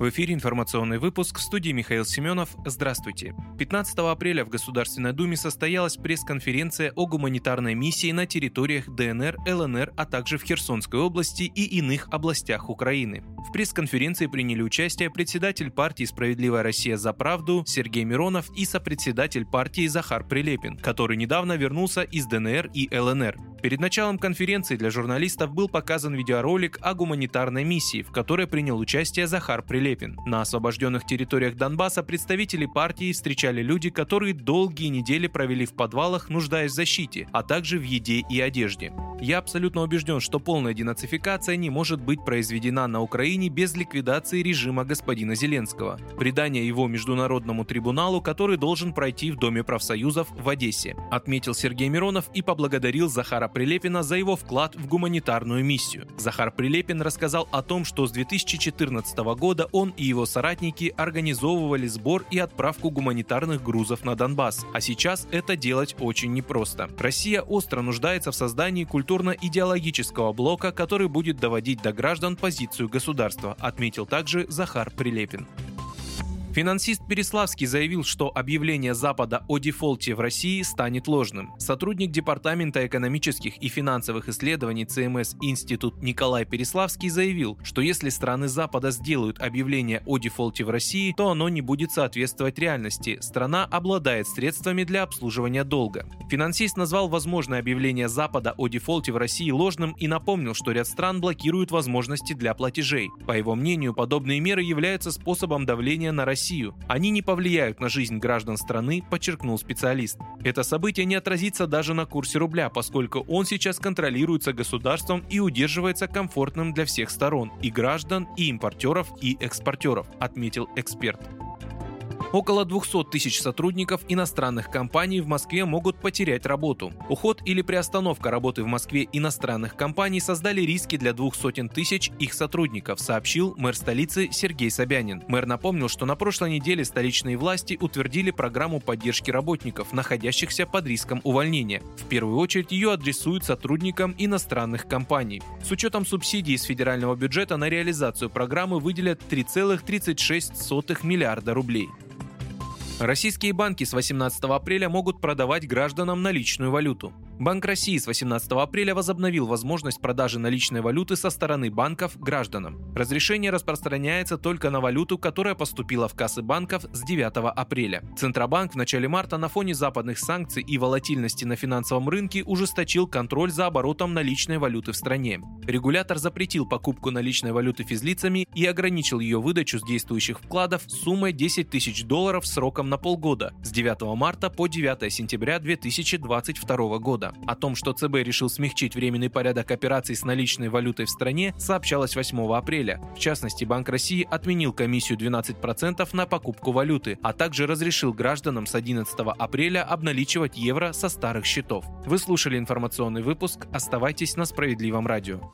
В эфире информационный выпуск в студии Михаил Семенов. Здравствуйте. 15 апреля в Государственной Думе состоялась пресс-конференция о гуманитарной миссии на территориях ДНР, ЛНР, а также в Херсонской области и иных областях Украины. В пресс-конференции приняли участие председатель партии «Справедливая Россия за правду» Сергей Миронов и сопредседатель партии Захар Прилепин, который недавно вернулся из ДНР и ЛНР. Перед началом конференции для журналистов был показан видеоролик о гуманитарной миссии, в которой принял участие Захар Прилепин. На освобожденных территориях Донбасса представители партии встречали люди, которые долгие недели провели в подвалах, нуждаясь в защите, а также в еде и одежде. Я абсолютно убежден, что полная денацификация не может быть произведена на Украине без ликвидации режима господина Зеленского, предания его международному трибуналу, который должен пройти в Доме профсоюзов в Одессе, отметил Сергей Миронов и поблагодарил Захара Прилепина за его вклад в гуманитарную миссию. Захар Прилепин рассказал о том, что с 2014 года он и его соратники организовывали сбор и отправку гуманитарных грузов на Донбасс, а сейчас это делать очень непросто. Россия остро нуждается в создании культурно-идеологического блока, который будет доводить до граждан позицию государства, отметил также Захар Прилепин. Финансист Переславский заявил, что объявление Запада о дефолте в России станет ложным. Сотрудник Департамента экономических и финансовых исследований ЦМС Институт Николай Переславский заявил, что если страны Запада сделают объявление о дефолте в России, то оно не будет соответствовать реальности. Страна обладает средствами для обслуживания долга. Финансист назвал возможное объявление Запада о дефолте в России ложным и напомнил, что ряд стран блокируют возможности для платежей. По его мнению, подобные меры являются способом давления на Россию Россию. Они не повлияют на жизнь граждан страны, подчеркнул специалист. Это событие не отразится даже на курсе рубля, поскольку он сейчас контролируется государством и удерживается комфортным для всех сторон – и граждан, и импортеров, и экспортеров, отметил эксперт. Около 200 тысяч сотрудников иностранных компаний в Москве могут потерять работу. Уход или приостановка работы в Москве иностранных компаний создали риски для двух сотен тысяч их сотрудников, сообщил мэр столицы Сергей Собянин. Мэр напомнил, что на прошлой неделе столичные власти утвердили программу поддержки работников, находящихся под риском увольнения. В первую очередь ее адресуют сотрудникам иностранных компаний. С учетом субсидий из федерального бюджета на реализацию программы выделят 3,36 миллиарда рублей. Российские банки с 18 апреля могут продавать гражданам наличную валюту. Банк России с 18 апреля возобновил возможность продажи наличной валюты со стороны банков гражданам. Разрешение распространяется только на валюту, которая поступила в кассы банков с 9 апреля. Центробанк в начале марта на фоне западных санкций и волатильности на финансовом рынке ужесточил контроль за оборотом наличной валюты в стране. Регулятор запретил покупку наличной валюты физлицами и ограничил ее выдачу с действующих вкладов суммой 10 тысяч долларов сроком на полгода с 9 марта по 9 сентября 2022 года. О том, что ЦБ решил смягчить временный порядок операций с наличной валютой в стране, сообщалось 8 апреля. В частности, Банк России отменил комиссию 12% на покупку валюты, а также разрешил гражданам с 11 апреля обналичивать евро со старых счетов. Вы слушали информационный выпуск. Оставайтесь на справедливом радио.